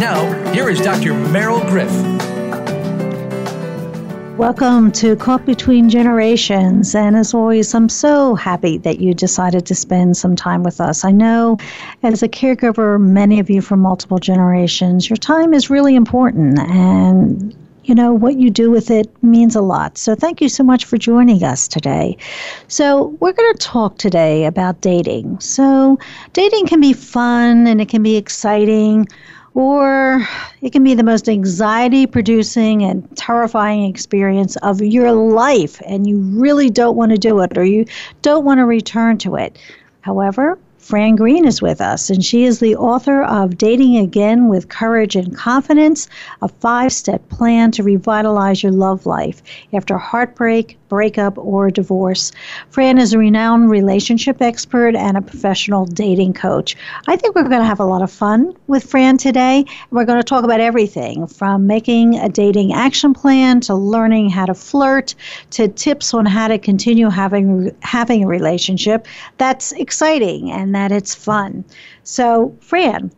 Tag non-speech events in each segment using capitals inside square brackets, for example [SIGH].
Now, here is Dr. Meryl Griff. Welcome to Caught Between Generations. And as always, I'm so happy that you decided to spend some time with us. I know as a caregiver, many of you from multiple generations, your time is really important. And you know, what you do with it means a lot. So thank you so much for joining us today. So, we're going to talk today about dating. So, dating can be fun and it can be exciting or it can be the most anxiety producing and terrifying experience of your life, and you really don't want to do it or you don't want to return to it. However, Fran Green is with us, and she is the author of Dating Again with Courage and Confidence, a five step plan to revitalize your love life after heartbreak, breakup, or divorce. Fran is a renowned relationship expert and a professional dating coach. I think we're going to have a lot of fun with Fran today. We're going to talk about everything from making a dating action plan to learning how to flirt to tips on how to continue having having a relationship that's exciting and that it's fun. So, Fran,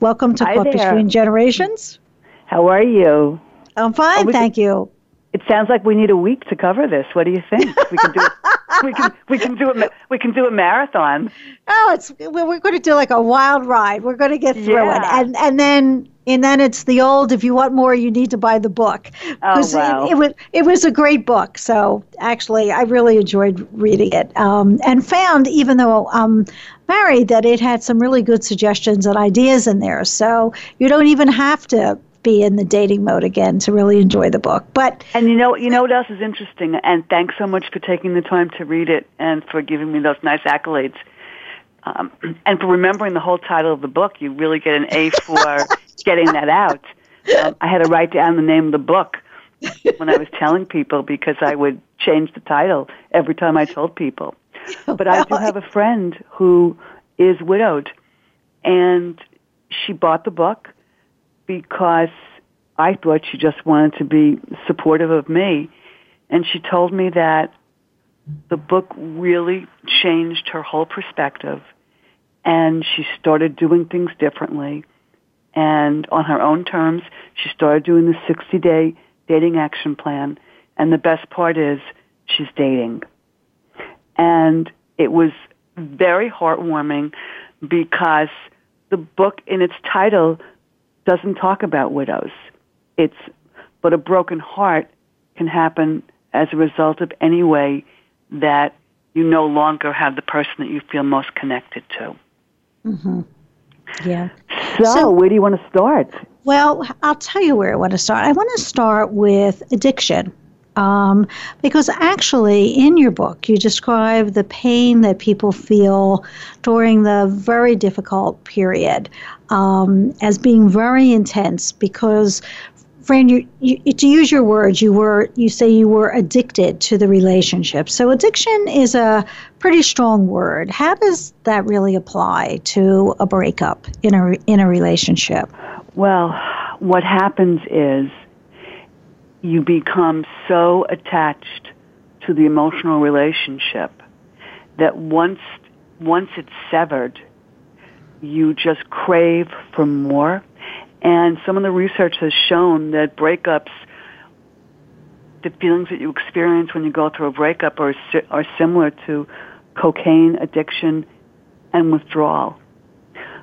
welcome to Caught Between Generations. How are you? I'm fine, oh, thank you. It sounds like we need a week to cover this. What do you think? We can do [LAUGHS] we can we can do a we can do a marathon. Oh, it's we're going to do like a wild ride. We're going to get through yeah. it, and and then and then it's the old. If you want more, you need to buy the book. Oh wow! It, it, was it was a great book. So actually, I really enjoyed reading it, um, and found even though I'm married that it had some really good suggestions and ideas in there. So you don't even have to be in the dating mode again to really enjoy the book. But and you know, you know what else is interesting? And thanks so much for taking the time to read it and for giving me those nice accolades. Um, [CLEARS THROAT] and for remembering the whole title of the book, you really get an A for [LAUGHS] getting that out. Um, I had to write down the name of the book when I was telling people because I would change the title every time I told people. But I do have a friend who is widowed, and she bought the book because I thought she just wanted to be supportive of me. And she told me that the book really changed her whole perspective and she started doing things differently. And on her own terms, she started doing the 60 day dating action plan. And the best part is she's dating. And it was very heartwarming because the book in its title doesn't talk about widows. It's, but a broken heart can happen as a result of any way that you no longer have the person that you feel most connected to. Mm-hmm. Yeah. So, so, where do you want to start? Well, I'll tell you where I want to start. I want to start with addiction. Um, because actually, in your book, you describe the pain that people feel during the very difficult period um, as being very intense because Fran, you, you, to use your words, you were you say you were addicted to the relationship. So addiction is a pretty strong word. How does that really apply to a breakup in a in a relationship? Well, what happens is you become so attached to the emotional relationship that once once it's severed, you just crave for more. And some of the research has shown that breakups, the feelings that you experience when you go through a breakup are, are similar to cocaine addiction and withdrawal.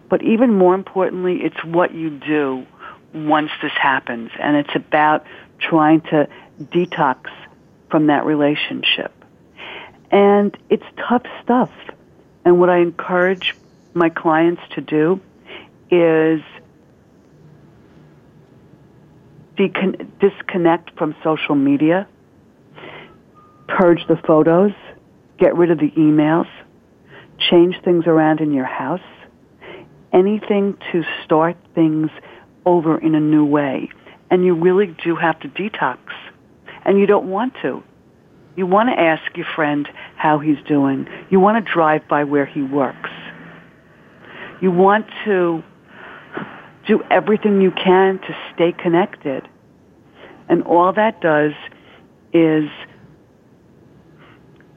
But even more importantly, it's what you do once this happens. And it's about trying to detox from that relationship. And it's tough stuff. And what I encourage my clients to do is decon- disconnect from social media, purge the photos, get rid of the emails, change things around in your house, anything to start things over in a new way. And you really do have to detox. And you don't want to. You want to ask your friend how he's doing. You want to drive by where he works. You want to do everything you can to stay connected. And all that does is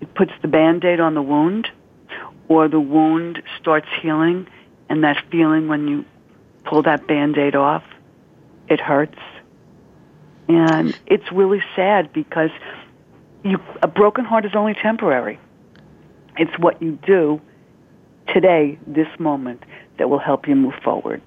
it puts the band-aid on the wound or the wound starts healing and that feeling when you pull that band-aid off, it hurts. And it's really sad because you, a broken heart is only temporary. It's what you do today, this moment, that will help you move forward.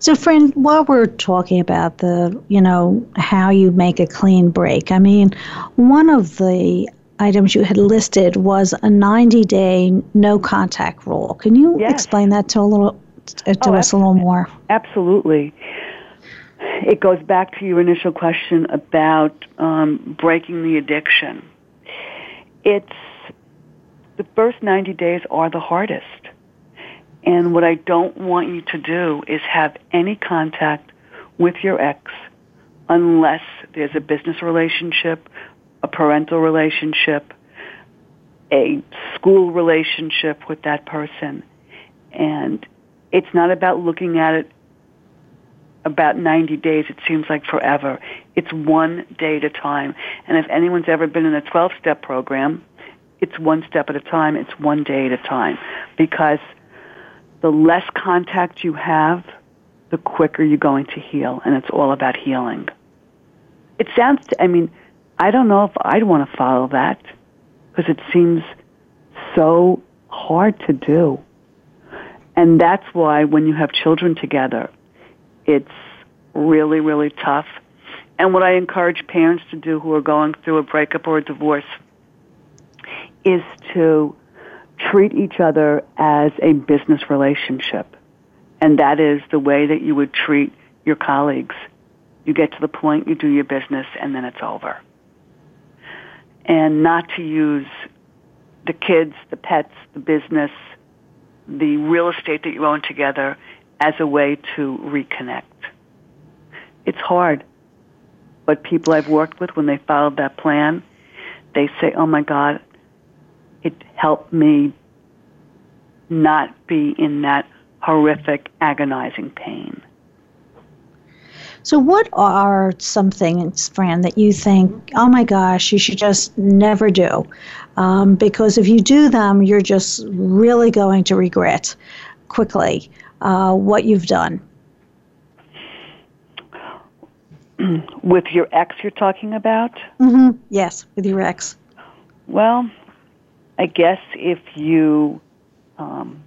So, Fran, while we're talking about the, you know, how you make a clean break, I mean, one of the items you had listed was a 90 day no contact rule. Can you yes. explain that to a little to oh, us a little oh, more? Absolutely. It goes back to your initial question about um, breaking the addiction. It's the first 90 days are the hardest. And what I don't want you to do is have any contact with your ex unless there's a business relationship a parental relationship, a school relationship with that person. And it's not about looking at it about 90 days. It seems like forever. It's one day at a time. And if anyone's ever been in a 12 step program, it's one step at a time. It's one day at a time. Because the less contact you have, the quicker you're going to heal. And it's all about healing. It sounds, I mean, I don't know if I'd want to follow that because it seems so hard to do. And that's why when you have children together, it's really, really tough. And what I encourage parents to do who are going through a breakup or a divorce is to treat each other as a business relationship. And that is the way that you would treat your colleagues. You get to the point, you do your business, and then it's over and not to use the kids, the pets, the business, the real estate that you own together as a way to reconnect. It's hard. But people I've worked with, when they followed that plan, they say, oh my God, it helped me not be in that horrific, agonizing pain. So, what are some things, Fran, that you think, oh my gosh, you should just never do? Um, because if you do them, you're just really going to regret quickly uh, what you've done. [CLEARS THROAT] With your ex, you're talking about? Mm-hmm. Yes, with your ex. Well, I guess if you um,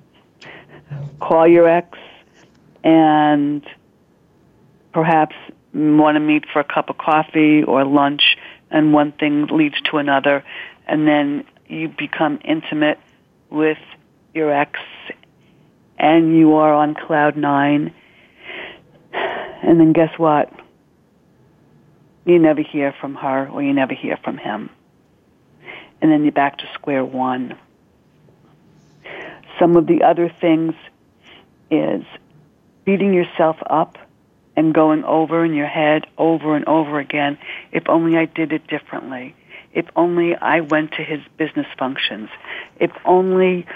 call your ex and perhaps want to meet for a cup of coffee or lunch, and one thing leads to another, and then you become intimate with your ex, and you are on cloud nine, and then guess what? You never hear from her, or you never hear from him. And then you're back to square one. Some of the other things is beating yourself up and going over in your head over and over again, if only I did it differently. If only I went to his business functions. If only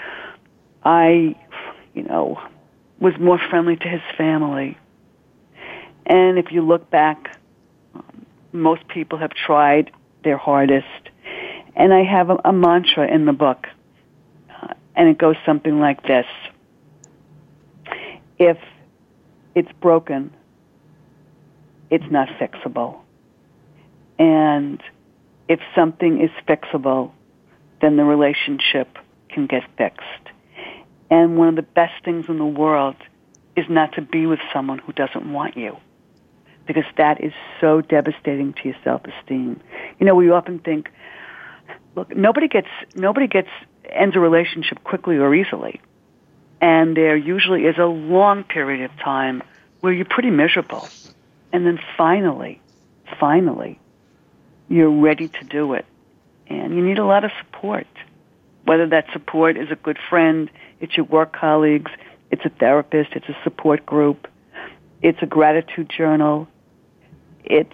I, you know, was more friendly to his family. And if you look back, um, most people have tried their hardest. And I have a, a mantra in the book, uh, and it goes something like this. If it's broken, it's not fixable. And if something is fixable, then the relationship can get fixed. And one of the best things in the world is not to be with someone who doesn't want you. Because that is so devastating to your self-esteem. You know, we often think, look, nobody gets, nobody gets, ends a relationship quickly or easily. And there usually is a long period of time where you're pretty miserable. And then finally, finally, you're ready to do it. And you need a lot of support. Whether that support is a good friend, it's your work colleagues, it's a therapist, it's a support group. it's a gratitude journal. It's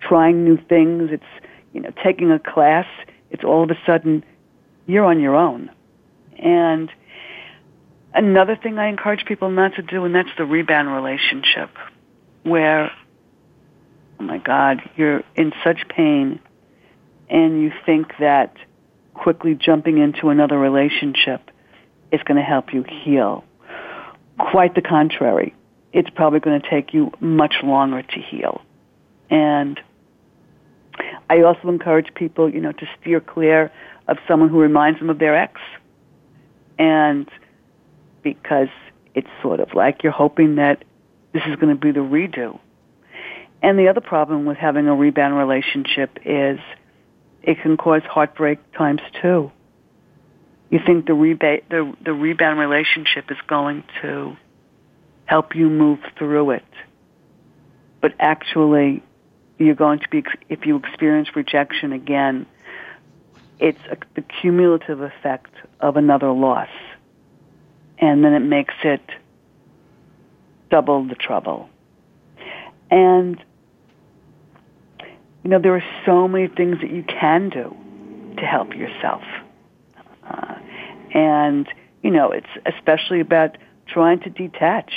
trying new things. It's you know taking a class. It's all of a sudden you're on your own. And another thing I encourage people not to do, and that's the rebound relationship, where oh my God, you're in such pain, and you think that quickly jumping into another relationship is going to help you heal. Quite the contrary. It's probably going to take you much longer to heal. And I also encourage people, you know, to steer clear of someone who reminds them of their ex. And because it's sort of like you're hoping that this is going to be the redo. And the other problem with having a rebound relationship is it can cause heartbreak times two. You think the, reba- the, the rebound relationship is going to help you move through it. But actually, you're going to be, if you experience rejection again, it's a, the cumulative effect of another loss. And then it makes it double the trouble. And you know, there are so many things that you can do to help yourself. Uh, and, you know, it's especially about trying to detach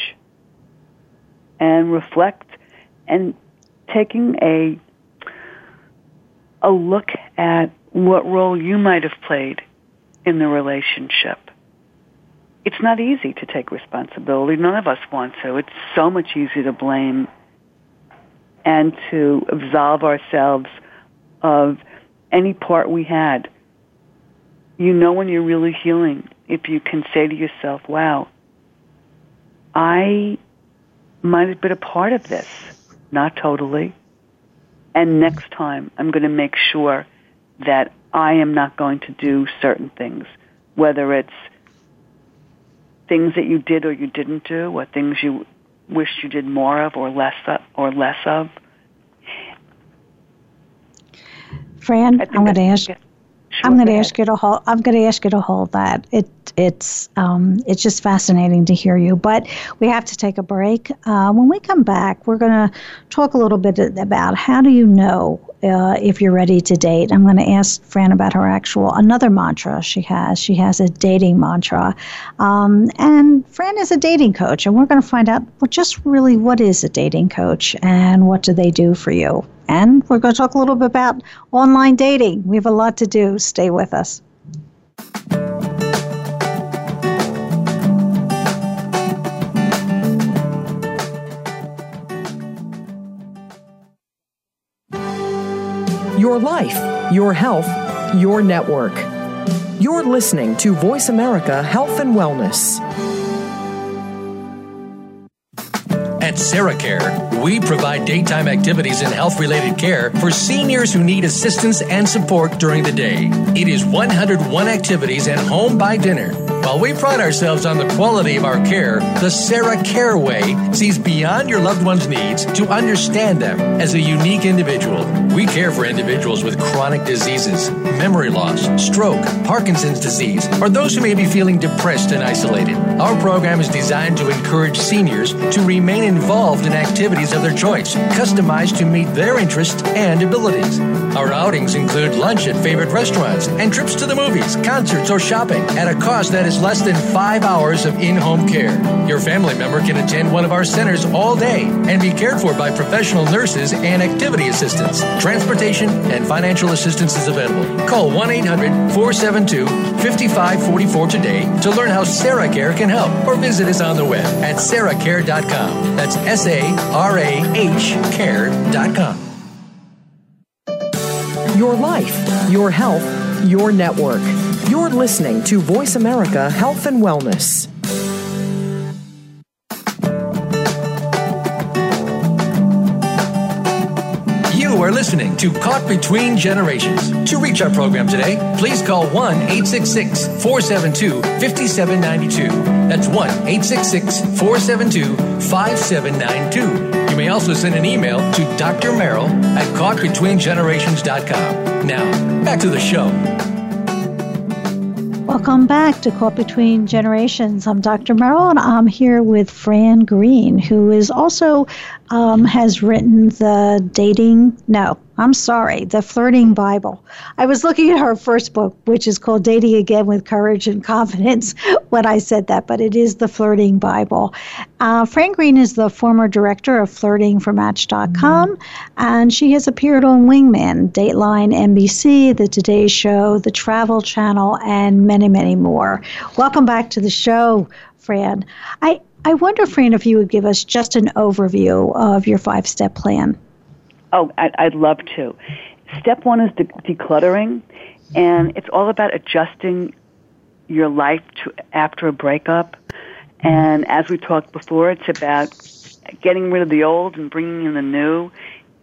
and reflect and taking a a look at what role you might have played in the relationship. It's not easy to take responsibility. None of us want to. It's so much easier to blame and to absolve ourselves of any part we had. You know when you're really healing if you can say to yourself, wow, I might have been a part of this, not totally. And next time I'm going to make sure that I am not going to do certain things, whether it's things that you did or you didn't do, or things you wished you did more of or less of, or less of. Fran, I'm going to ask. Sure, I'm going to ask you to hold. I'm going to ask you to hold that. It it's um, it's just fascinating to hear you. But we have to take a break. Uh, when we come back, we're going to talk a little bit about how do you know uh, if you're ready to date. I'm going to ask Fran about her actual another mantra she has. She has a dating mantra, um, and Fran is a dating coach, and we're going to find out well, just really what is a dating coach and what do they do for you. And we're going to talk a little bit about online dating. We have a lot to do. Stay with us. Your life, your health, your network. You're listening to Voice America Health and Wellness. At SarahCare, we provide daytime activities and health related care for seniors who need assistance and support during the day. It is 101 activities and home by dinner while we pride ourselves on the quality of our care, the Sarah Care Way sees beyond your loved one's needs to understand them as a unique individual. We care for individuals with chronic diseases, memory loss, stroke, Parkinson's disease, or those who may be feeling depressed and isolated. Our program is designed to encourage seniors to remain involved in activities of their choice, customized to meet their interests and abilities. Our outings include lunch at favorite restaurants and trips to the movies, concerts, or shopping at a cost that is less than five hours of in home care. Your family member can attend one of our centers all day and be cared for by professional nurses and activity assistants. Transportation and financial assistance is available. Call 1 800 472 5544 today to learn how Sarah Care can help or visit us on the web at sarahcare.com. That's S A R A H care.com. Your life, your health, your network. You're listening to Voice America Health and Wellness. You are listening to Caught Between Generations. To reach our program today, please call 1 866 472 5792. That's 1 866 472 5792. You may also send an email to Dr. Merrill at caughtbetweengenerations.com. Now, back to the show. Welcome back to Caught Between Generations. I'm Dr. Merrill, and I'm here with Fran Green, who is also um, has written the dating. No, I'm sorry, the Flirting Bible. I was looking at her first book, which is called Dating Again with Courage and Confidence, [LAUGHS] when I said that, but it is the Flirting Bible. Uh, Fran Green is the former director of Flirting for Match.com, mm-hmm. and she has appeared on Wingman, Dateline NBC, The Today Show, The Travel Channel, and many, many more. Welcome back to the show, Fran. I, I wonder, Fran, if you would give us just an overview of your five step plan. Oh, I'd love to. Step one is de- decluttering, and it's all about adjusting your life to after a breakup. And as we talked before, it's about getting rid of the old and bringing in the new.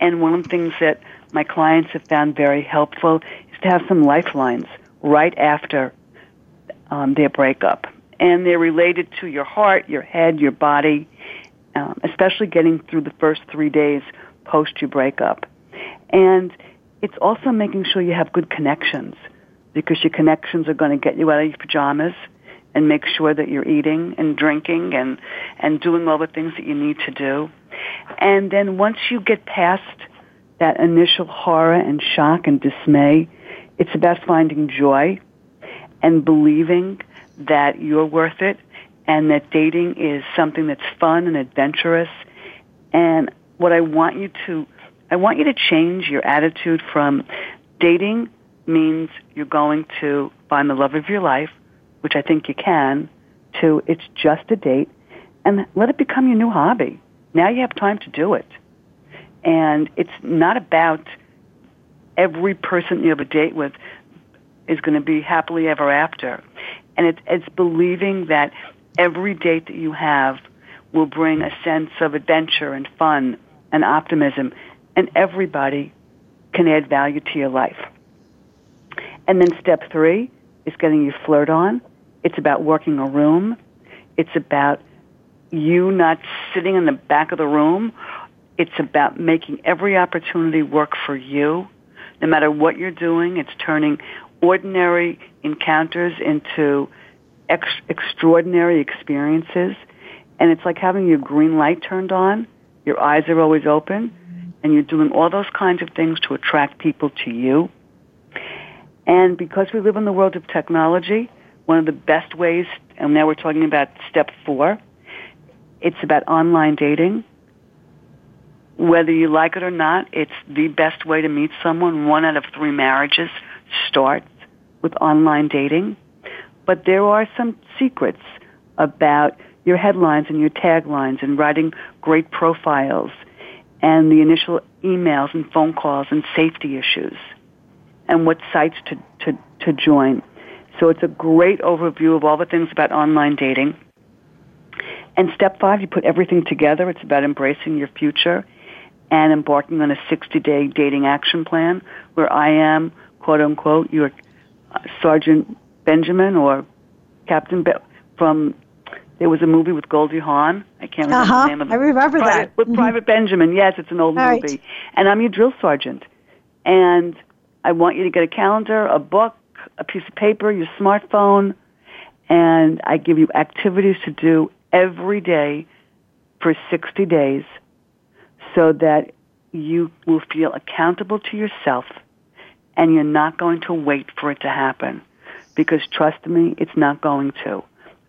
And one of the things that my clients have found very helpful is to have some lifelines right after um, their breakup. And they're related to your heart, your head, your body, um, especially getting through the first three days post your breakup. And it's also making sure you have good connections because your connections are going to get you out of your pajamas and make sure that you're eating and drinking and, and doing all the things that you need to do. And then once you get past that initial horror and shock and dismay, it's about finding joy and believing that you're worth it and that dating is something that's fun and adventurous and what I want you to, I want you to change your attitude from dating means you're going to find the love of your life, which I think you can, to it's just a date, and let it become your new hobby. Now you have time to do it. And it's not about every person you have a date with is going to be happily ever after. And it's, it's believing that every date that you have will bring a sense of adventure and fun and optimism, and everybody can add value to your life. And then step three is getting your flirt on. It's about working a room. It's about you not sitting in the back of the room. It's about making every opportunity work for you. No matter what you're doing, it's turning ordinary encounters into ex- extraordinary experiences. And it's like having your green light turned on your eyes are always open, and you're doing all those kinds of things to attract people to you. And because we live in the world of technology, one of the best ways, and now we're talking about step four, it's about online dating. Whether you like it or not, it's the best way to meet someone. One out of three marriages starts with online dating. But there are some secrets about your headlines and your taglines and writing great profiles and the initial emails and phone calls and safety issues and what sites to, to, to join. So it's a great overview of all the things about online dating. And step five, you put everything together. It's about embracing your future and embarking on a 60 day dating action plan where I am, quote unquote, your uh, Sergeant Benjamin or Captain Be- from there was a movie with Goldie Hawn. I can't remember uh-huh. the name of it. I remember Private, that. With mm-hmm. Private Benjamin. Yes, it's an old All movie. Right. And I'm your drill sergeant. And I want you to get a calendar, a book, a piece of paper, your smartphone, and I give you activities to do every day for 60 days so that you will feel accountable to yourself and you're not going to wait for it to happen. Because trust me, it's not going to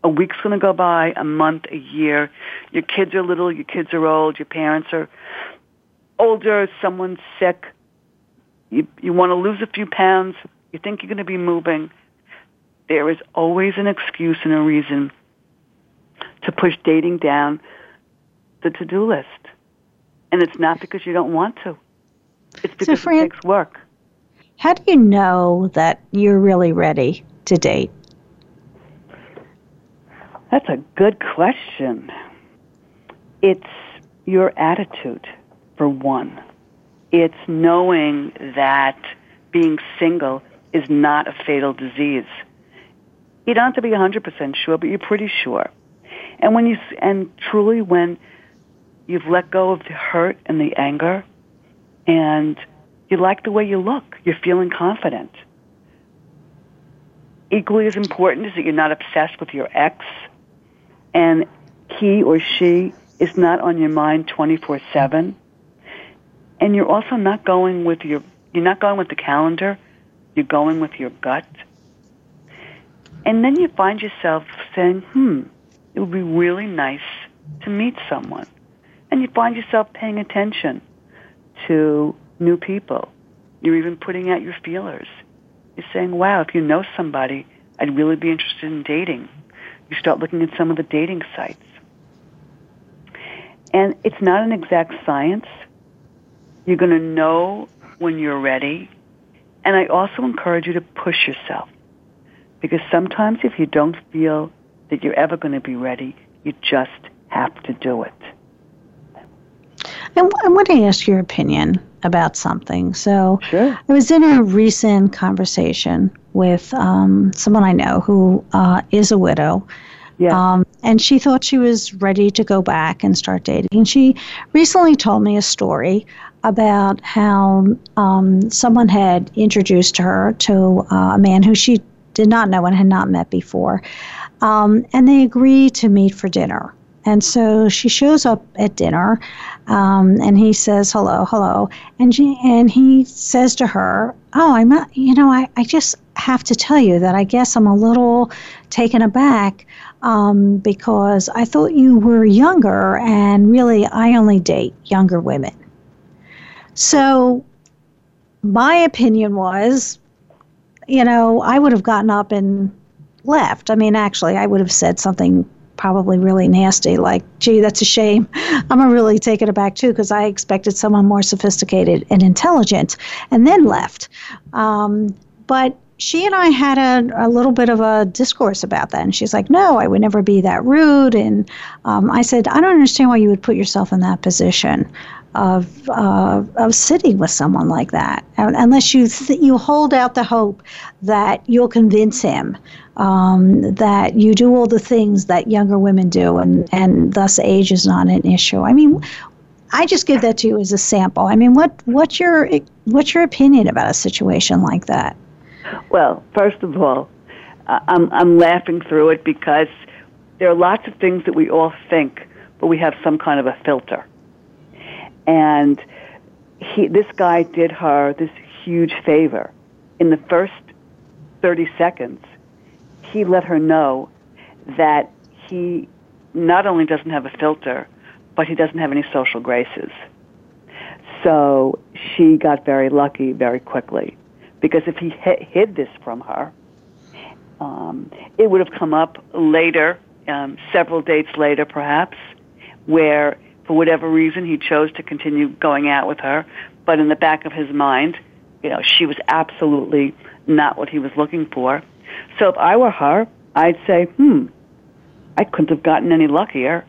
a week's going to go by, a month, a year. Your kids are little, your kids are old, your parents are older, someone's sick. You, you want to lose a few pounds. You think you're going to be moving. There is always an excuse and a reason to push dating down the to-do list. And it's not because you don't want to. It's because so, Fran, it takes work. How do you know that you're really ready to date? That's a good question. It's your attitude, for one. It's knowing that being single is not a fatal disease. You don't have to be 100% sure, but you're pretty sure. And when you, and truly when you've let go of the hurt and the anger and you like the way you look, you're feeling confident. equally as important is that you're not obsessed with your ex and he or she is not on your mind 24/7 and you're also not going with your you're not going with the calendar. You're going with your gut. And then you find yourself saying hmm it would be really nice to meet someone. And you find yourself paying attention to new people. You're even putting out your feelers. You're saying wow if you know somebody I'd really be interested in dating you start looking at some of the dating sites and it's not an exact science. You're going to know when you're ready. And I also encourage you to push yourself. Because sometimes if you don't feel that you're ever going to be ready, you just have to do it. I, I want to ask your opinion about something. So sure. I was in a recent conversation with um, someone I know who uh, is a widow yeah. Um, and she thought she was ready to go back and start dating. She recently told me a story about how um, someone had introduced her to uh, a man who she did not know and had not met before. Um, and they agreed to meet for dinner. And so she shows up at dinner, um, and he says hello, hello, and she and he says to her, "Oh, I'm not, you know, I, I just have to tell you that I guess I'm a little taken aback um, because I thought you were younger, and really, I only date younger women. So, my opinion was, you know, I would have gotten up and left. I mean, actually, I would have said something probably really nasty, like, gee, that's a shame. I'm going to really take it aback too, because I expected someone more sophisticated and intelligent, and then left. Um, but she and I had a, a little bit of a discourse about that. And she's like, no, I would never be that rude. And um, I said, I don't understand why you would put yourself in that position of, uh, of sitting with someone like that, unless you, th- you hold out the hope that you'll convince him um, that you do all the things that younger women do, and, and thus age is not an issue. I mean, I just give that to you as a sample. I mean, what what's your what's your opinion about a situation like that? Well, first of all, I'm, I'm laughing through it because there are lots of things that we all think, but we have some kind of a filter. And he, this guy did her this huge favor. In the first 30 seconds, he let her know that he not only doesn't have a filter, but he doesn't have any social graces. So she got very lucky very quickly because if he hid this from her, um, it would have come up later, um, several dates later perhaps, where for whatever reason he chose to continue going out with her, but in the back of his mind, you know, she was absolutely not what he was looking for. So if I were her, I'd say, hmm, I couldn't have gotten any luckier.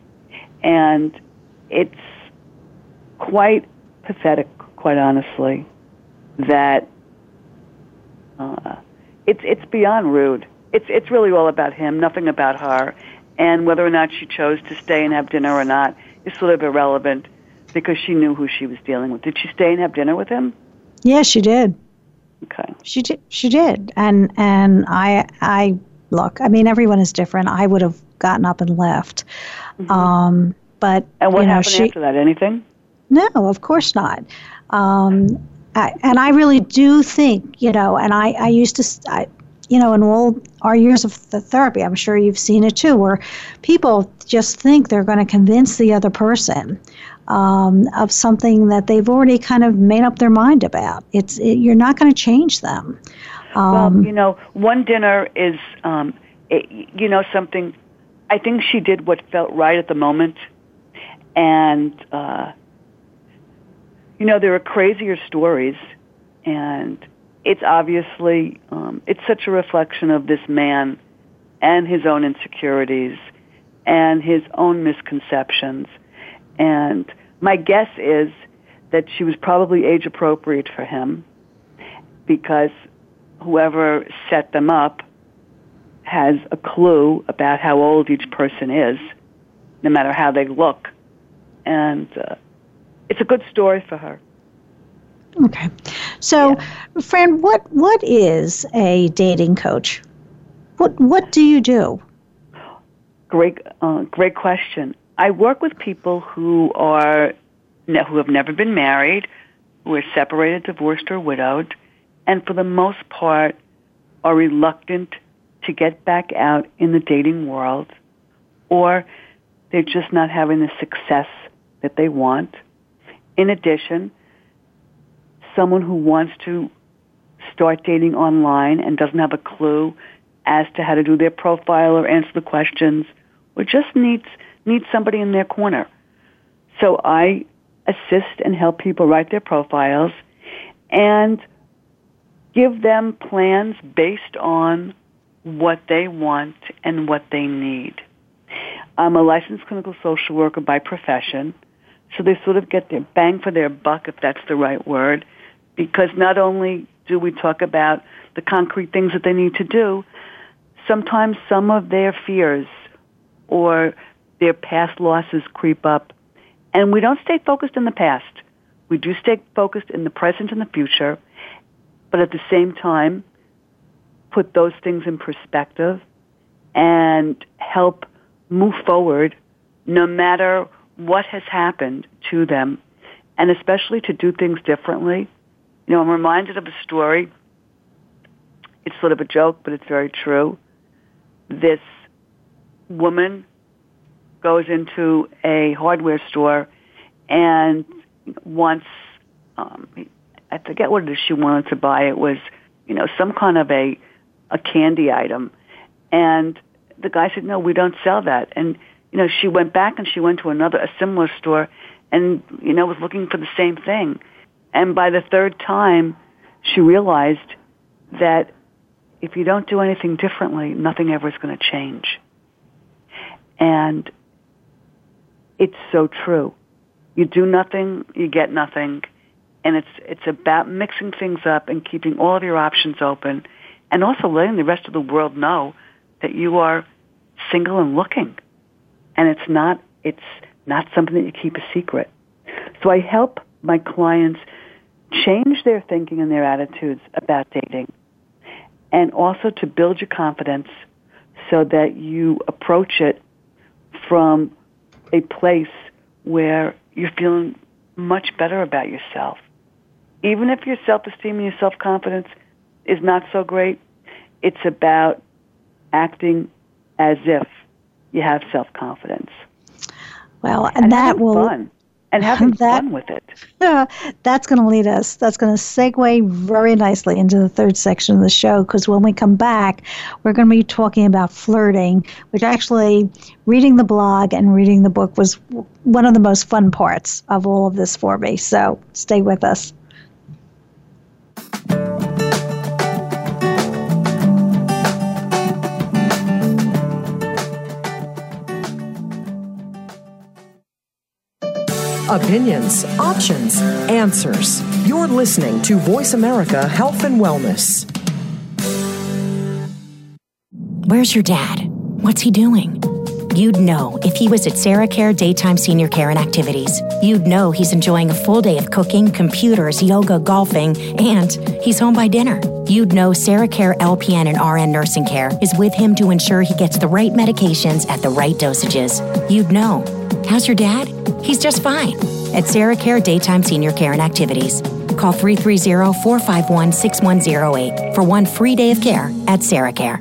And it's quite pathetic, quite honestly, that uh, it's it's beyond rude. It's it's really all about him, nothing about her, and whether or not she chose to stay and have dinner or not is sort of irrelevant because she knew who she was dealing with. Did she stay and have dinner with him? Yeah, she did. Okay. She did. She did, and and I I look. I mean, everyone is different. I would have gotten up and left. Mm-hmm. Um, but and what you know, happened she, after that? Anything? No, of course not. Um, I, and I really do think, you know, and I, I used to, I, you know, in all our years of the therapy, I'm sure you've seen it too, where people just think they're going to convince the other person um, of something that they've already kind of made up their mind about. It's it, you're not going to change them. Um, well, you know, one dinner is, um, it, you know, something. I think she did what felt right at the moment, and. Uh, you know, there are crazier stories, and it's obviously um, it's such a reflection of this man and his own insecurities and his own misconceptions. And my guess is that she was probably age appropriate for him because whoever set them up has a clue about how old each person is, no matter how they look. And uh, it's a good story for her. Okay. So, yeah. Fran, what what is a dating coach? What What do you do? Great, uh, great question. I work with people who are who have never been married, who are separated, divorced, or widowed, and for the most part are reluctant to get back out in the dating world, or they're just not having the success that they want. In addition, someone who wants to start dating online and doesn't have a clue as to how to do their profile or answer the questions, or just needs needs somebody in their corner. So I assist and help people write their profiles and give them plans based on what they want and what they need. I'm a licensed clinical social worker by profession, so they sort of get their bang for their buck, if that's the right word, because not only do we talk about the concrete things that they need to do, sometimes some of their fears or their past losses creep up. And we don't stay focused in the past. We do stay focused in the present and the future, but at the same time, put those things in perspective and help move forward no matter what has happened to them, and especially to do things differently. You know, I'm reminded of a story. It's sort of a joke, but it's very true. This woman goes into a hardware store and wants, um, I forget what it is she wanted to buy. It was, you know, some kind of a, a candy item. And the guy said, no, we don't sell that. And, you know, she went back and she went to another, a similar store and, you know, was looking for the same thing. And by the third time, she realized that if you don't do anything differently, nothing ever is going to change. And it's so true. You do nothing, you get nothing. And it's, it's about mixing things up and keeping all of your options open and also letting the rest of the world know that you are single and looking. And it's not, it's not something that you keep a secret. So I help my clients change their thinking and their attitudes about dating and also to build your confidence so that you approach it from a place where you're feeling much better about yourself. Even if your self-esteem and your self-confidence is not so great, it's about acting as if you have self-confidence. Well, and, and that will fun and having [LAUGHS] that, fun with it. Uh, [LAUGHS] that's going to lead us, that's going to segue very nicely into the third section of the show because when we come back, we're going to be talking about flirting, which actually, reading the blog and reading the book was one of the most fun parts of all of this for me. So stay with us. Opinions, options, answers. You're listening to Voice America Health and Wellness. Where's your dad? What's he doing? You'd know if he was at Sarah Care Daytime Senior Care and Activities. You'd know he's enjoying a full day of cooking, computers, yoga, golfing, and he's home by dinner. You'd know Sarah Care LPN and RN Nursing Care is with him to ensure he gets the right medications at the right dosages. You'd know. How's your dad? He's just fine. At Sarah Care Daytime Senior Care and Activities. Call 330 451 6108 for one free day of care at Sarah Care.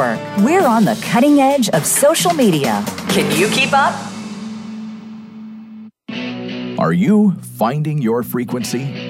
Network. We're on the cutting edge of social media. Can you keep up? Are you finding your frequency?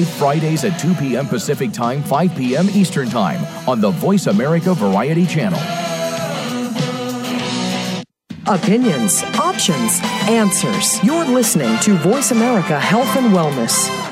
Fridays at 2 p.m. Pacific Time, 5 p.m. Eastern Time on the Voice America Variety Channel. Opinions, options, answers. You're listening to Voice America Health and Wellness.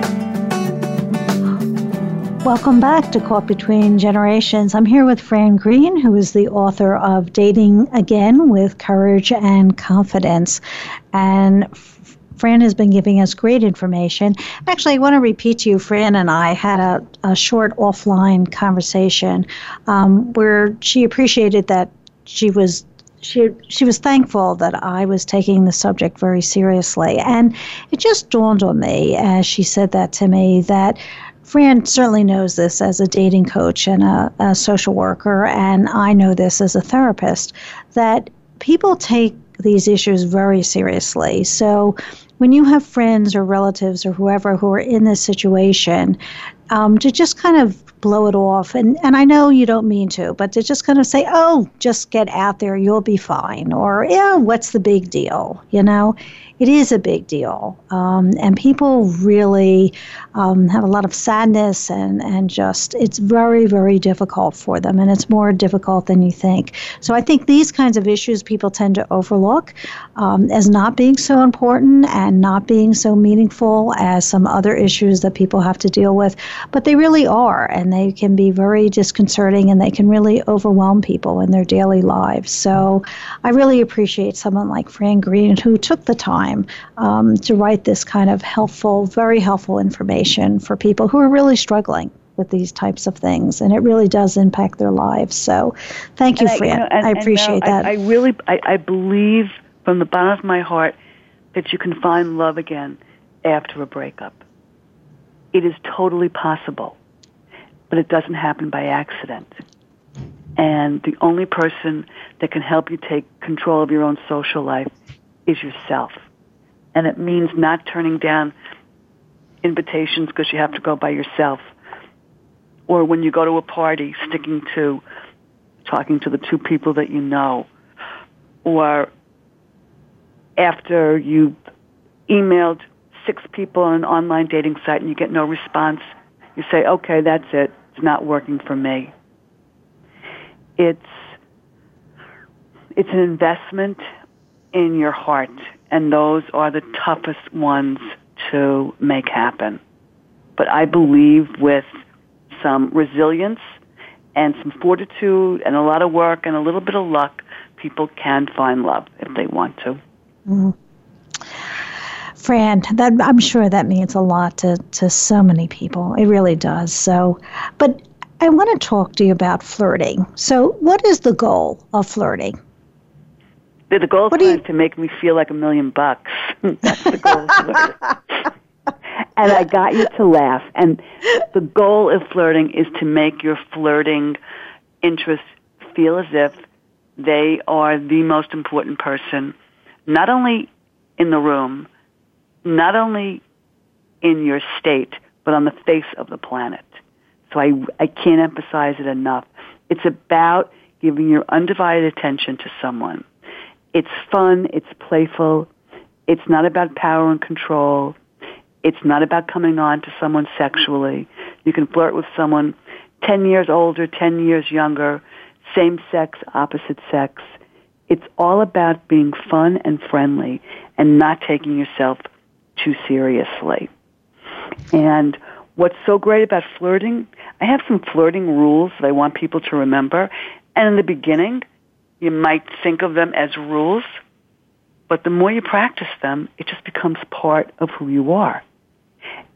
Welcome back to Caught Between Generations. I'm here with Fran Greene, who is the author of Dating Again with Courage and Confidence. And Fran has been giving us great information. Actually, I want to repeat to you, Fran and I had a, a short offline conversation um, where she appreciated that she was she she was thankful that I was taking the subject very seriously, and it just dawned on me as she said that to me that Fran certainly knows this as a dating coach and a, a social worker, and I know this as a therapist, that people take these issues very seriously. So when you have friends or relatives or whoever who are in this situation, um, to just kind of blow it off, and, and I know you don't mean to, but to just kind of say, oh, just get out there, you'll be fine, or yeah, what's the big deal? You know, it is a big deal. Um, and people really um, have a lot of sadness and, and just, it's very, very difficult for them. And it's more difficult than you think. So I think these kinds of issues people tend to overlook um, as not being so important and not being so meaningful as some other issues that people have to deal with. But they really are. And they can be very disconcerting and they can really overwhelm people in their daily lives. So I really appreciate someone like Fran Greene who took the time um, to write this kind of helpful, very helpful information for people who are really struggling with these types of things, and it really does impact their lives. So, thank you, and Fran. I, you know, and, I appreciate that. I, I really, I, I believe from the bottom of my heart that you can find love again after a breakup. It is totally possible, but it doesn't happen by accident. And the only person that can help you take control of your own social life is yourself and it means not turning down invitations because you have to go by yourself. Or when you go to a party, sticking to talking to the two people that you know. Or after you emailed six people on an online dating site and you get no response, you say, okay, that's it. Not working for me. It's, it's an investment in your heart and those are the toughest ones to make happen. But I believe with some resilience and some fortitude and a lot of work and a little bit of luck, people can find love if they want to. Mm. Fran, that I'm sure that means a lot to, to so many people. It really does. So, but I want to talk to you about flirting. So, what is the goal of flirting? The, the goal is you... to make me feel like a million bucks. [LAUGHS] That's the goal. [LAUGHS] and I got you to laugh. And the goal of flirting is to make your flirting interest feel as if they are the most important person, not only in the room, not only in your state, but on the face of the planet. So I, I can't emphasize it enough. It's about giving your undivided attention to someone. It's fun, it's playful, it's not about power and control. It's not about coming on to someone sexually. You can flirt with someone 10 years older, 10 years younger, same sex, opposite sex. It's all about being fun and friendly and not taking yourself too seriously. And what's so great about flirting, I have some flirting rules that I want people to remember. And in the beginning, you might think of them as rules, but the more you practice them, it just becomes part of who you are.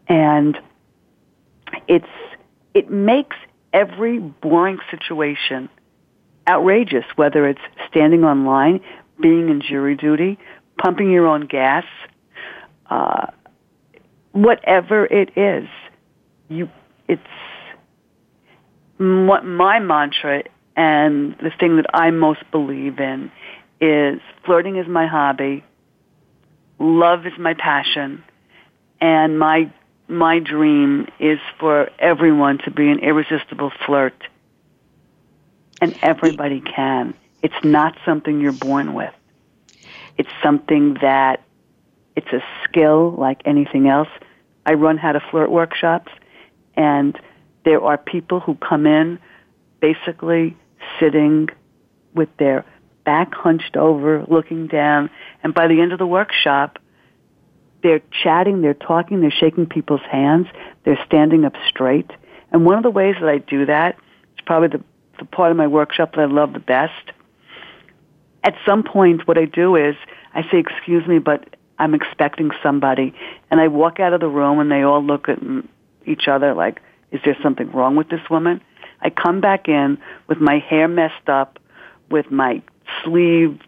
And it's, it makes every boring situation outrageous, whether it's standing on line, being in jury duty, pumping your own gas, uh, whatever it is. You, it's what my mantra and the thing that I most believe in is flirting is my hobby, love is my passion, and my my dream is for everyone to be an irresistible flirt. And everybody can. It's not something you're born with. It's something that it's a skill like anything else. I run how to flirt workshops and there are people who come in basically sitting with their back hunched over, looking down, and by the end of the workshop, they're chatting, they're talking, they're shaking people's hands, they're standing up straight. And one of the ways that I do that, it's probably the, the part of my workshop that I love the best. At some point, what I do is I say, excuse me, but I'm expecting somebody. And I walk out of the room and they all look at each other like, is there something wrong with this woman? I come back in with my hair messed up, with my sleeve,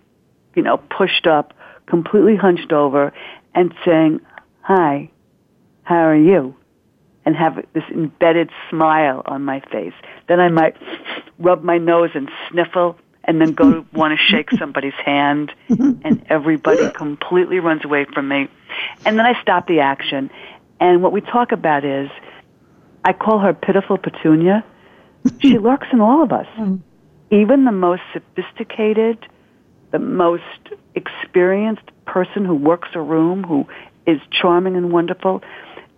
you know, pushed up, completely hunched over, and saying, Hi, how are you? And have this embedded smile on my face. Then I might rub my nose and sniffle and then go to want to shake somebody's hand and everybody completely runs away from me. And then I stop the action. And what we talk about is I call her pitiful petunia. she [LAUGHS] lurks in all of us. Mm. Even the most sophisticated, the most experienced person who works a room, who is charming and wonderful,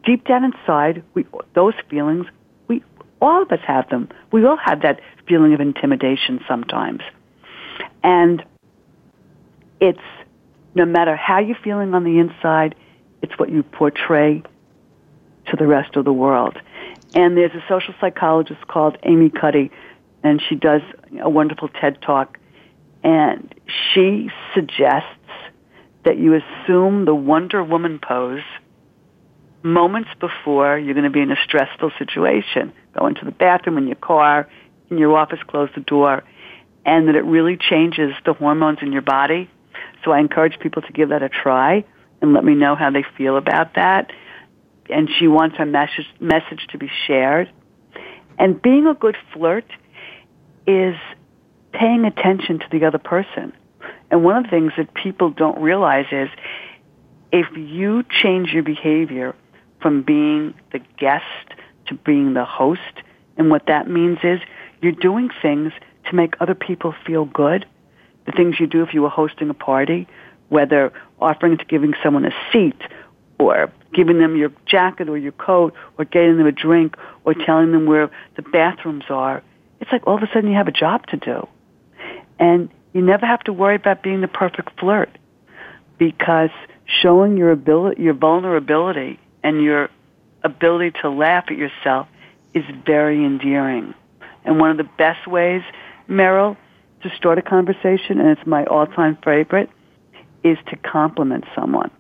deep down inside, we, those feelings, we, all of us have them. We all have that feeling of intimidation sometimes. And it's no matter how you're feeling on the inside, it's what you portray to the rest of the world. And there's a social psychologist called Amy Cuddy, and she does a wonderful TED talk. And she suggests that you assume the Wonder Woman pose moments before you're going to be in a stressful situation. Go into the bathroom, in your car, in your office, close the door, and that it really changes the hormones in your body. So I encourage people to give that a try and let me know how they feel about that and she wants her message, message to be shared. And being a good flirt is paying attention to the other person. And one of the things that people don't realize is if you change your behavior from being the guest to being the host, and what that means is you're doing things to make other people feel good. The things you do if you were hosting a party, whether offering to giving someone a seat or giving them your jacket or your coat or getting them a drink or telling them where the bathrooms are. It's like all of a sudden you have a job to do. And you never have to worry about being the perfect flirt because showing your ability, your vulnerability and your ability to laugh at yourself is very endearing. And one of the best ways, Meryl, to start a conversation, and it's my all-time favorite, is to compliment someone.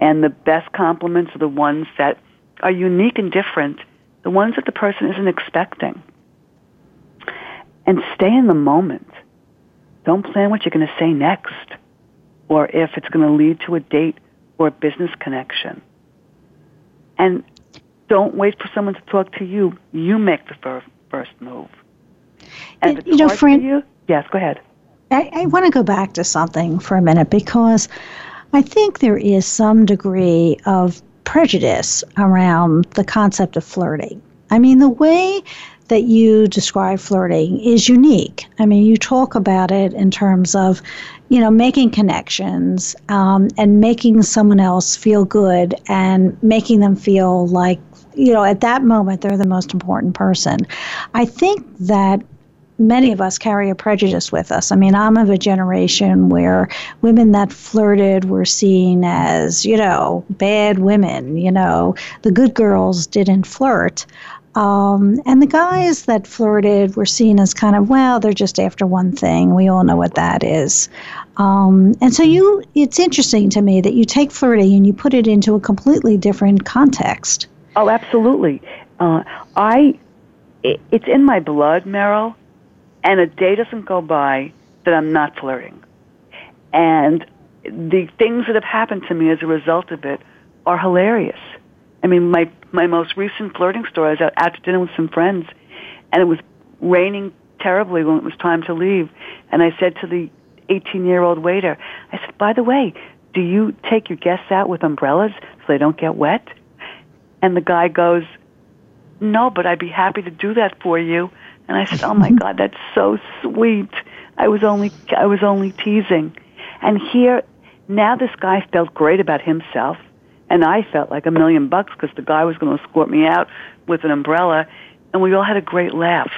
And the best compliments are the ones that are unique and different, the ones that the person isn't expecting. And stay in the moment. Don't plan what you're going to say next or if it's going to lead to a date or a business connection. And don't wait for someone to talk to you. You make the first, first move. And you know, Fran, you, yes, go ahead. I, I want to go back to something for a minute because I think there is some degree of prejudice around the concept of flirting. I mean, the way that you describe flirting is unique. I mean, you talk about it in terms of, you know, making connections um, and making someone else feel good and making them feel like, you know, at that moment they're the most important person. I think that many of us carry a prejudice with us. I mean, I'm of a generation where women that flirted were seen as, you know, bad women. You know, the good girls didn't flirt. Um, and the guys that flirted were seen as kind of, well, they're just after one thing. We all know what that is. Um, and so you, it's interesting to me that you take flirting and you put it into a completely different context. Oh, absolutely. Uh, I, it, it's in my blood, Meryl, and a day doesn't go by that I'm not flirting. And the things that have happened to me as a result of it are hilarious. I mean, my my most recent flirting story. I was out, out to dinner with some friends, and it was raining terribly when it was time to leave. And I said to the 18 year old waiter, I said, "By the way, do you take your guests out with umbrellas so they don't get wet?" And the guy goes, "No, but I'd be happy to do that for you." And I said, "Oh my mm-hmm. God, that's so sweet. I was only I was only teasing." And here, now this guy felt great about himself and I felt like a million bucks because the guy was going to escort me out with an umbrella, and we all had a great laugh.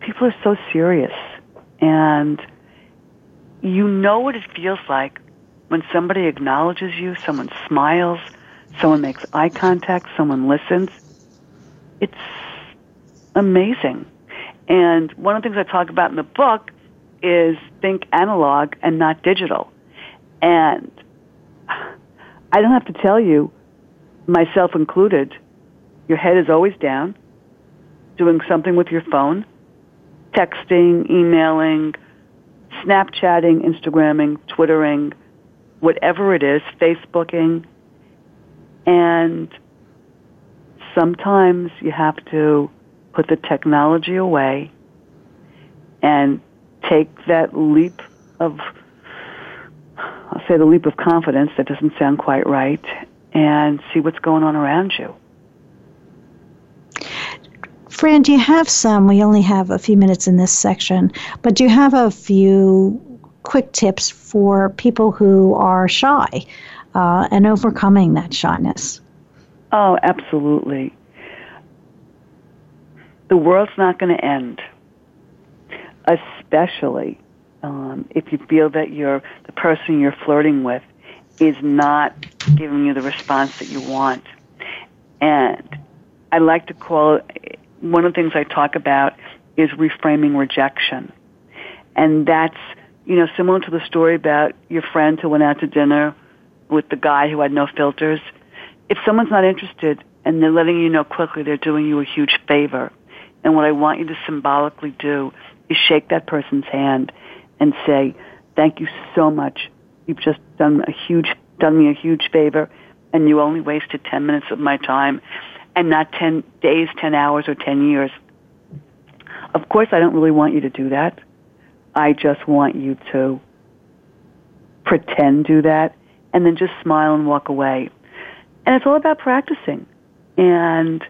People are so serious, and you know what it feels like when somebody acknowledges you, someone smiles, someone makes eye contact, someone listens. It's amazing. And one of the things I talk about in the book is think analog and not digital. And [SIGHS] I don't have to tell you, myself included, your head is always down, doing something with your phone, texting, emailing, Snapchatting, Instagramming, Twittering, whatever it is, Facebooking. And sometimes you have to put the technology away and take that leap of I'll say the leap of confidence that doesn't sound quite right and see what's going on around you. Fran, do you have some? We only have a few minutes in this section, but do you have a few quick tips for people who are shy uh, and overcoming that shyness? Oh, absolutely. The world's not going to end, especially um, if you feel that you're the person you're flirting with is not giving you the response that you want. And I like to call it, one of the things I talk about is reframing rejection. And that's, you know, similar to the story about your friend who went out to dinner with the guy who had no filters. If someone's not interested and they're letting you know quickly, they're doing you a huge favor. And what I want you to symbolically do is shake that person's hand and say, thank you so much. You've just done a huge, done me a huge favor and you only wasted 10 minutes of my time and not 10 days, 10 hours, or 10 years. Of course, I don't really want you to do that. I just want you to pretend do that and then just smile and walk away. And it's all about practicing. And,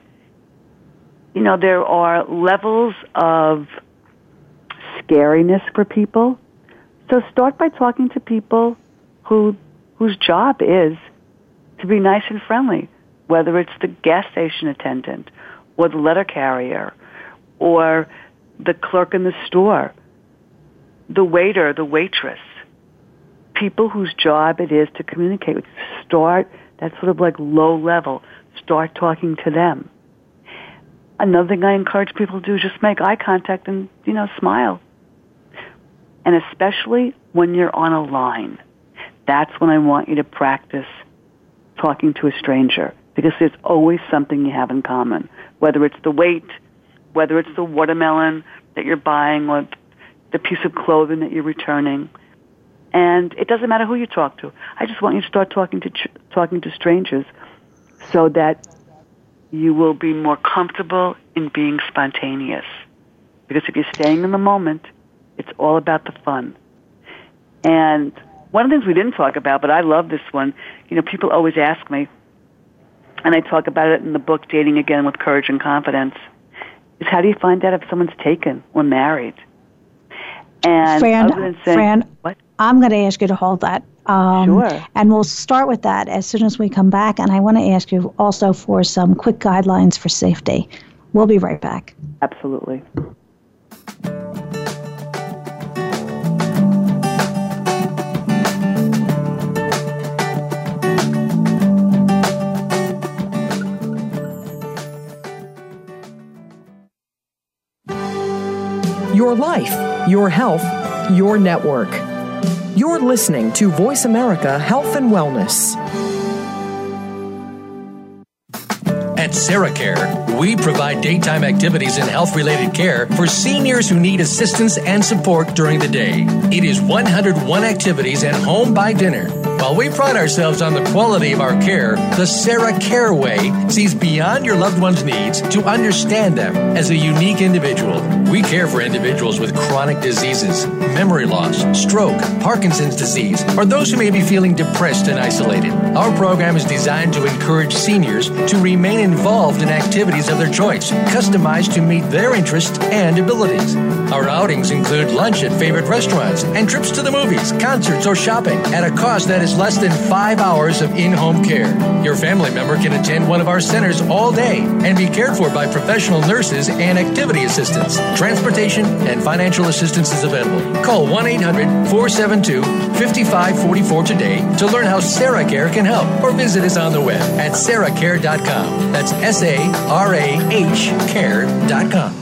you know, there are levels of scariness for people. So start by talking to people who whose job is to be nice and friendly, whether it's the gas station attendant or the letter carrier or the clerk in the store, the waiter, the waitress, people whose job it is to communicate with. Start that sort of like low level. Start talking to them. Another thing I encourage people to do is just make eye contact and, you know, smile and especially when you're on a line. That's when I want you to practice talking to a stranger because there's always something you have in common, whether it's the weight, whether it's the watermelon that you're buying or the piece of clothing that you're returning. And it doesn't matter who you talk to. I just want you to start talking to talking to strangers so that you will be more comfortable in being spontaneous. Because if you're staying in the moment, it's all about the fun. And one of the things we didn't talk about, but I love this one, you know, people always ask me, and I talk about it in the book, Dating Again with Courage and Confidence, is how do you find out if someone's taken or married? And Fran, saying, Fran what? I'm going to ask you to hold that. Um, sure. And we'll start with that as soon as we come back. And I want to ask you also for some quick guidelines for safety. We'll be right back. Absolutely. Your life, your health, your network. You're listening to Voice America Health and Wellness. At SarahCare, we provide daytime activities and health related care for seniors who need assistance and support during the day. It is 101 activities and home by dinner while we pride ourselves on the quality of our care, the Sarah Care Way sees beyond your loved one's needs to understand them as a unique individual. We care for individuals with chronic diseases, memory loss, stroke, Parkinson's disease, or those who may be feeling depressed and isolated. Our program is designed to encourage seniors to remain involved in activities of their choice, customized to meet their interests and abilities. Our outings include lunch at favorite restaurants and trips to the movies, concerts, or shopping at a cost that is less than five hours of in home care. Your family member can attend one of our centers all day and be cared for by professional nurses and activity assistants. Transportation and financial assistance is available. Call 1 800 472 5544 today to learn how Sarah Care can help or visit us on the web at sarahcare.com. That's S A R A H care.com.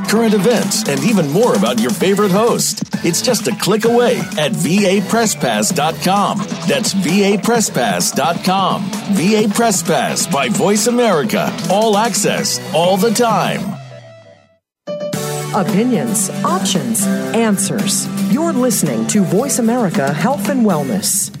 current events, and even more about your favorite host. It's just a click away at vapresspass.com. That's vapresspass.com. VA Press Pass by Voice America. All access, all the time. Opinions, options, answers. You're listening to Voice America Health and Wellness.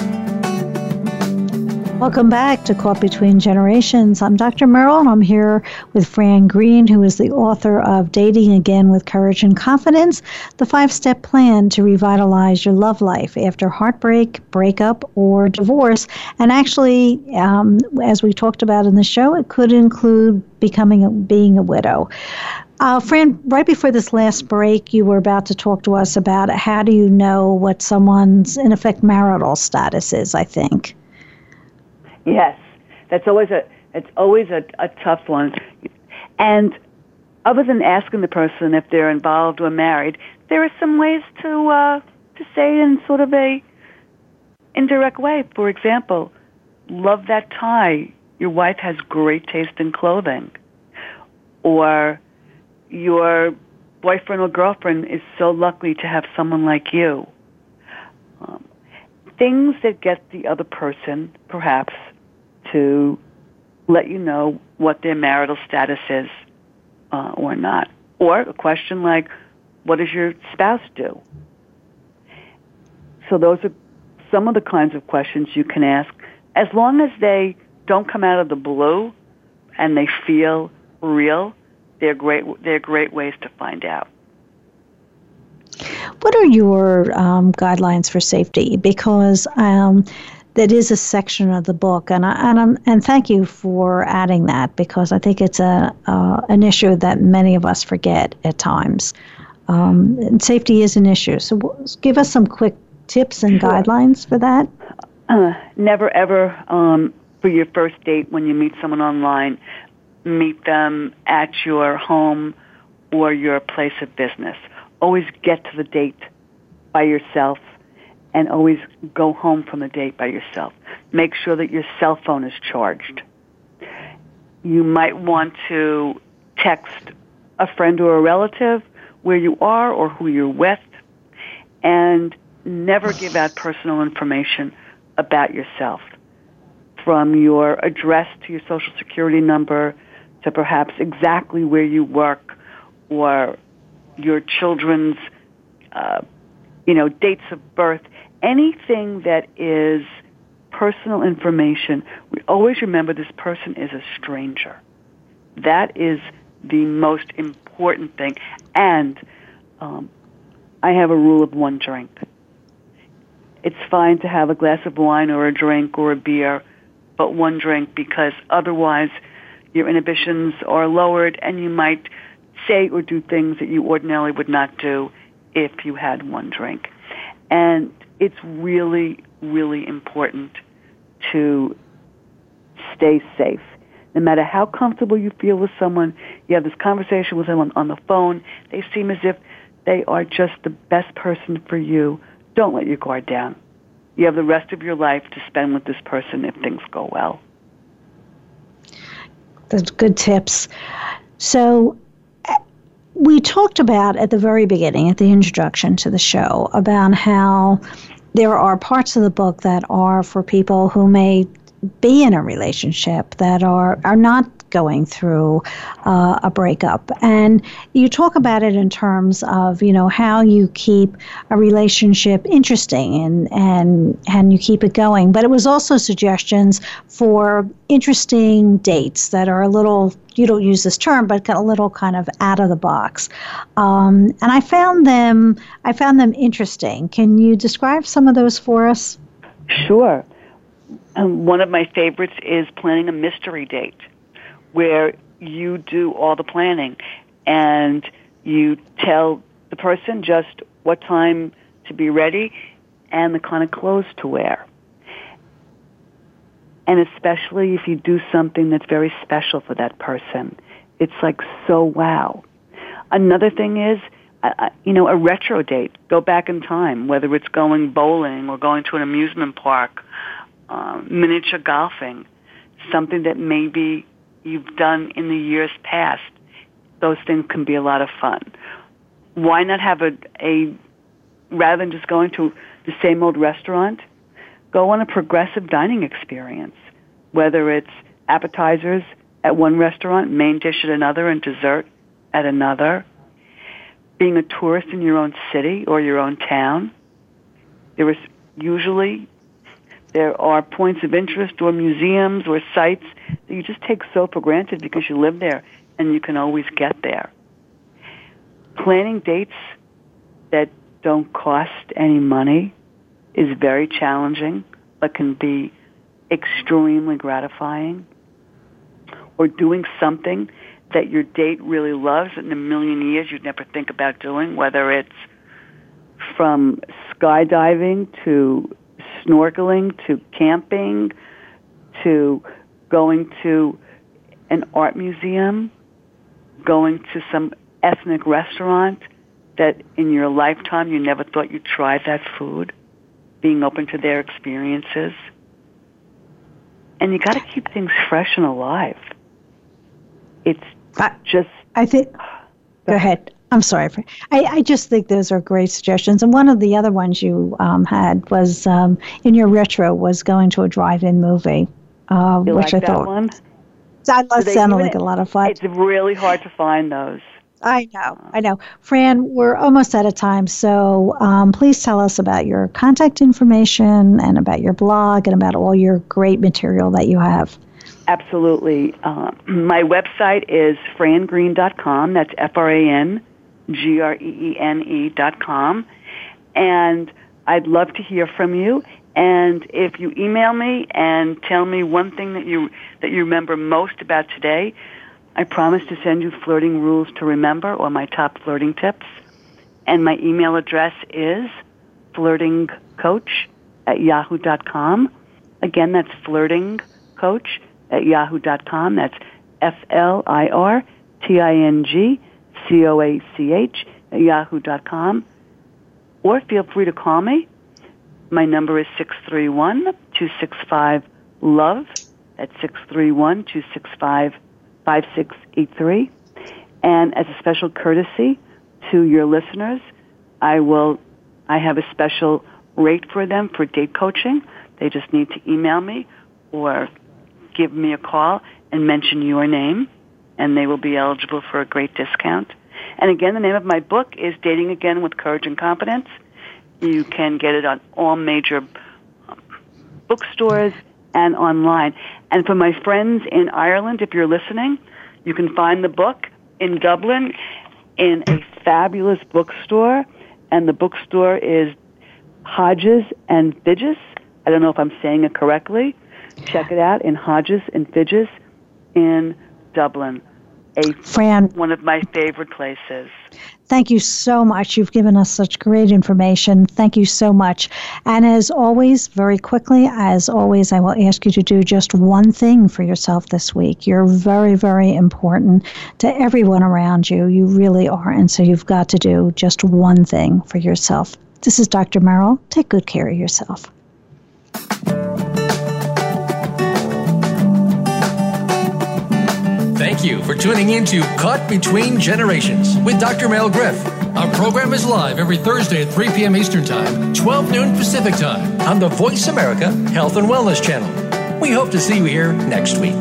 Welcome back to Caught Between Generations. I'm Dr. Merrill, and I'm here with Fran Greene, who is the author of Dating Again with Courage and Confidence The Five Step Plan to Revitalize Your Love Life After Heartbreak, Breakup, or Divorce. And actually, um, as we talked about in the show, it could include becoming a, being a widow. Uh, Fran, right before this last break, you were about to talk to us about how do you know what someone's, in effect, marital status is, I think. Yes, that's always a it's always a, a tough one. And other than asking the person if they're involved or married, there are some ways to uh, to say in sort of a indirect way. For example, love that tie. Your wife has great taste in clothing, or your boyfriend or girlfriend is so lucky to have someone like you. Um, things that get the other person, perhaps, to let you know what their marital status is uh, or not. Or a question like, what does your spouse do? So those are some of the kinds of questions you can ask. As long as they don't come out of the blue and they feel real, they're great, they're great ways to find out. What are your um, guidelines for safety? Because um, that is a section of the book, and I, and I'm, and thank you for adding that because I think it's a uh, an issue that many of us forget at times. Um, and safety is an issue. So, give us some quick tips and guidelines for that. Uh, never ever um, for your first date when you meet someone online, meet them at your home or your place of business. Always get to the date by yourself and always go home from the date by yourself. Make sure that your cell phone is charged. You might want to text a friend or a relative where you are or who you're with and never give out personal information about yourself from your address to your social security number to perhaps exactly where you work or your children's uh, you know dates of birth anything that is personal information, we always remember this person is a stranger. That is the most important thing. And um, I have a rule of one drink. It's fine to have a glass of wine or a drink or a beer, but one drink because otherwise your inhibitions are lowered and you might say or do things that you ordinarily would not do if you had one drink. And it's really, really important to stay safe. No matter how comfortable you feel with someone, you have this conversation with someone on the phone, they seem as if they are just the best person for you. Don't let your guard down. You have the rest of your life to spend with this person if things go well. That's good tips. So, we talked about at the very beginning, at the introduction to the show, about how there are parts of the book that are for people who may be in a relationship that are are not going through uh, a breakup. And you talk about it in terms of you know how you keep a relationship interesting and and and you keep it going. But it was also suggestions for interesting dates that are a little you don't use this term but a little kind of out of the box. Um, and i found them i found them interesting. Can you describe some of those for us? Sure. Um, one of my favorites is planning a mystery date where you do all the planning and you tell the person just what time to be ready and the kind of clothes to wear. And especially if you do something that's very special for that person, it's like so wow. Another thing is, uh, you know, a retro date. Go back in time, whether it's going bowling or going to an amusement park um, miniature golfing, something that maybe you've done in the years past. Those things can be a lot of fun. Why not have a, a rather than just going to the same old restaurant, go on a progressive dining experience, whether it's appetizers at one restaurant, main dish at another, and dessert at another. Being a tourist in your own city or your own town, there is usually there are points of interest or museums or sites that you just take so for granted because you live there and you can always get there. Planning dates that don't cost any money is very challenging but can be extremely gratifying. Or doing something that your date really loves in a million years you'd never think about doing, whether it's from skydiving to snorkeling to camping to going to an art museum, going to some ethnic restaurant that in your lifetime you never thought you'd try that food, being open to their experiences. And you got to keep things fresh and alive. It's I, just. I think. Go ahead. I'm sorry. I, I just think those are great suggestions. And one of the other ones you um, had was um, in your retro was going to a drive-in movie, uh, which like I thought one? that sounded like a lot of fun. It's really hard to find those. I know, I know. Fran, we're almost out of time, so um, please tell us about your contact information and about your blog and about all your great material that you have. Absolutely. Uh, [CLEARS THROAT] my website is frangreene.com. That's F R A N G R E E N E.com. And I'd love to hear from you. And if you email me and tell me one thing that you, that you remember most about today, I promise to send you flirting rules to remember or my top flirting tips. And my email address is flirtingcoach at yahoo.com. Again, that's flirtingcoach at yahoo.com. That's F-L-I-R-T-I-N-G C-O-A-C-H at yahoo.com. Or feel free to call me. My number is 631-265-LOVE. That's 631-265-5683. And as a special courtesy to your listeners, I will, I have a special rate for them for date coaching. They just need to email me or give me a call and mention your name and they will be eligible for a great discount. And again, the name of my book is Dating Again with Courage and Confidence. You can get it on all major um, bookstores and online. And for my friends in Ireland, if you're listening, you can find the book in Dublin in a fabulous bookstore. and the bookstore is Hodges and Figgis. I don't know if I'm saying it correctly. Check it out in Hodges and Figgis in Dublin. A Fran, one of my favorite places. Thank you so much. You've given us such great information. Thank you so much. And as always, very quickly, as always, I will ask you to do just one thing for yourself this week. You're very, very important to everyone around you. You really are. And so you've got to do just one thing for yourself. This is Dr. Merrill. Take good care of yourself. Thank you for tuning in to Caught Between Generations with Dr. Mel Griff. Our program is live every Thursday at 3 p.m. Eastern Time, 12 noon Pacific Time on the Voice America Health and Wellness Channel. We hope to see you here next week.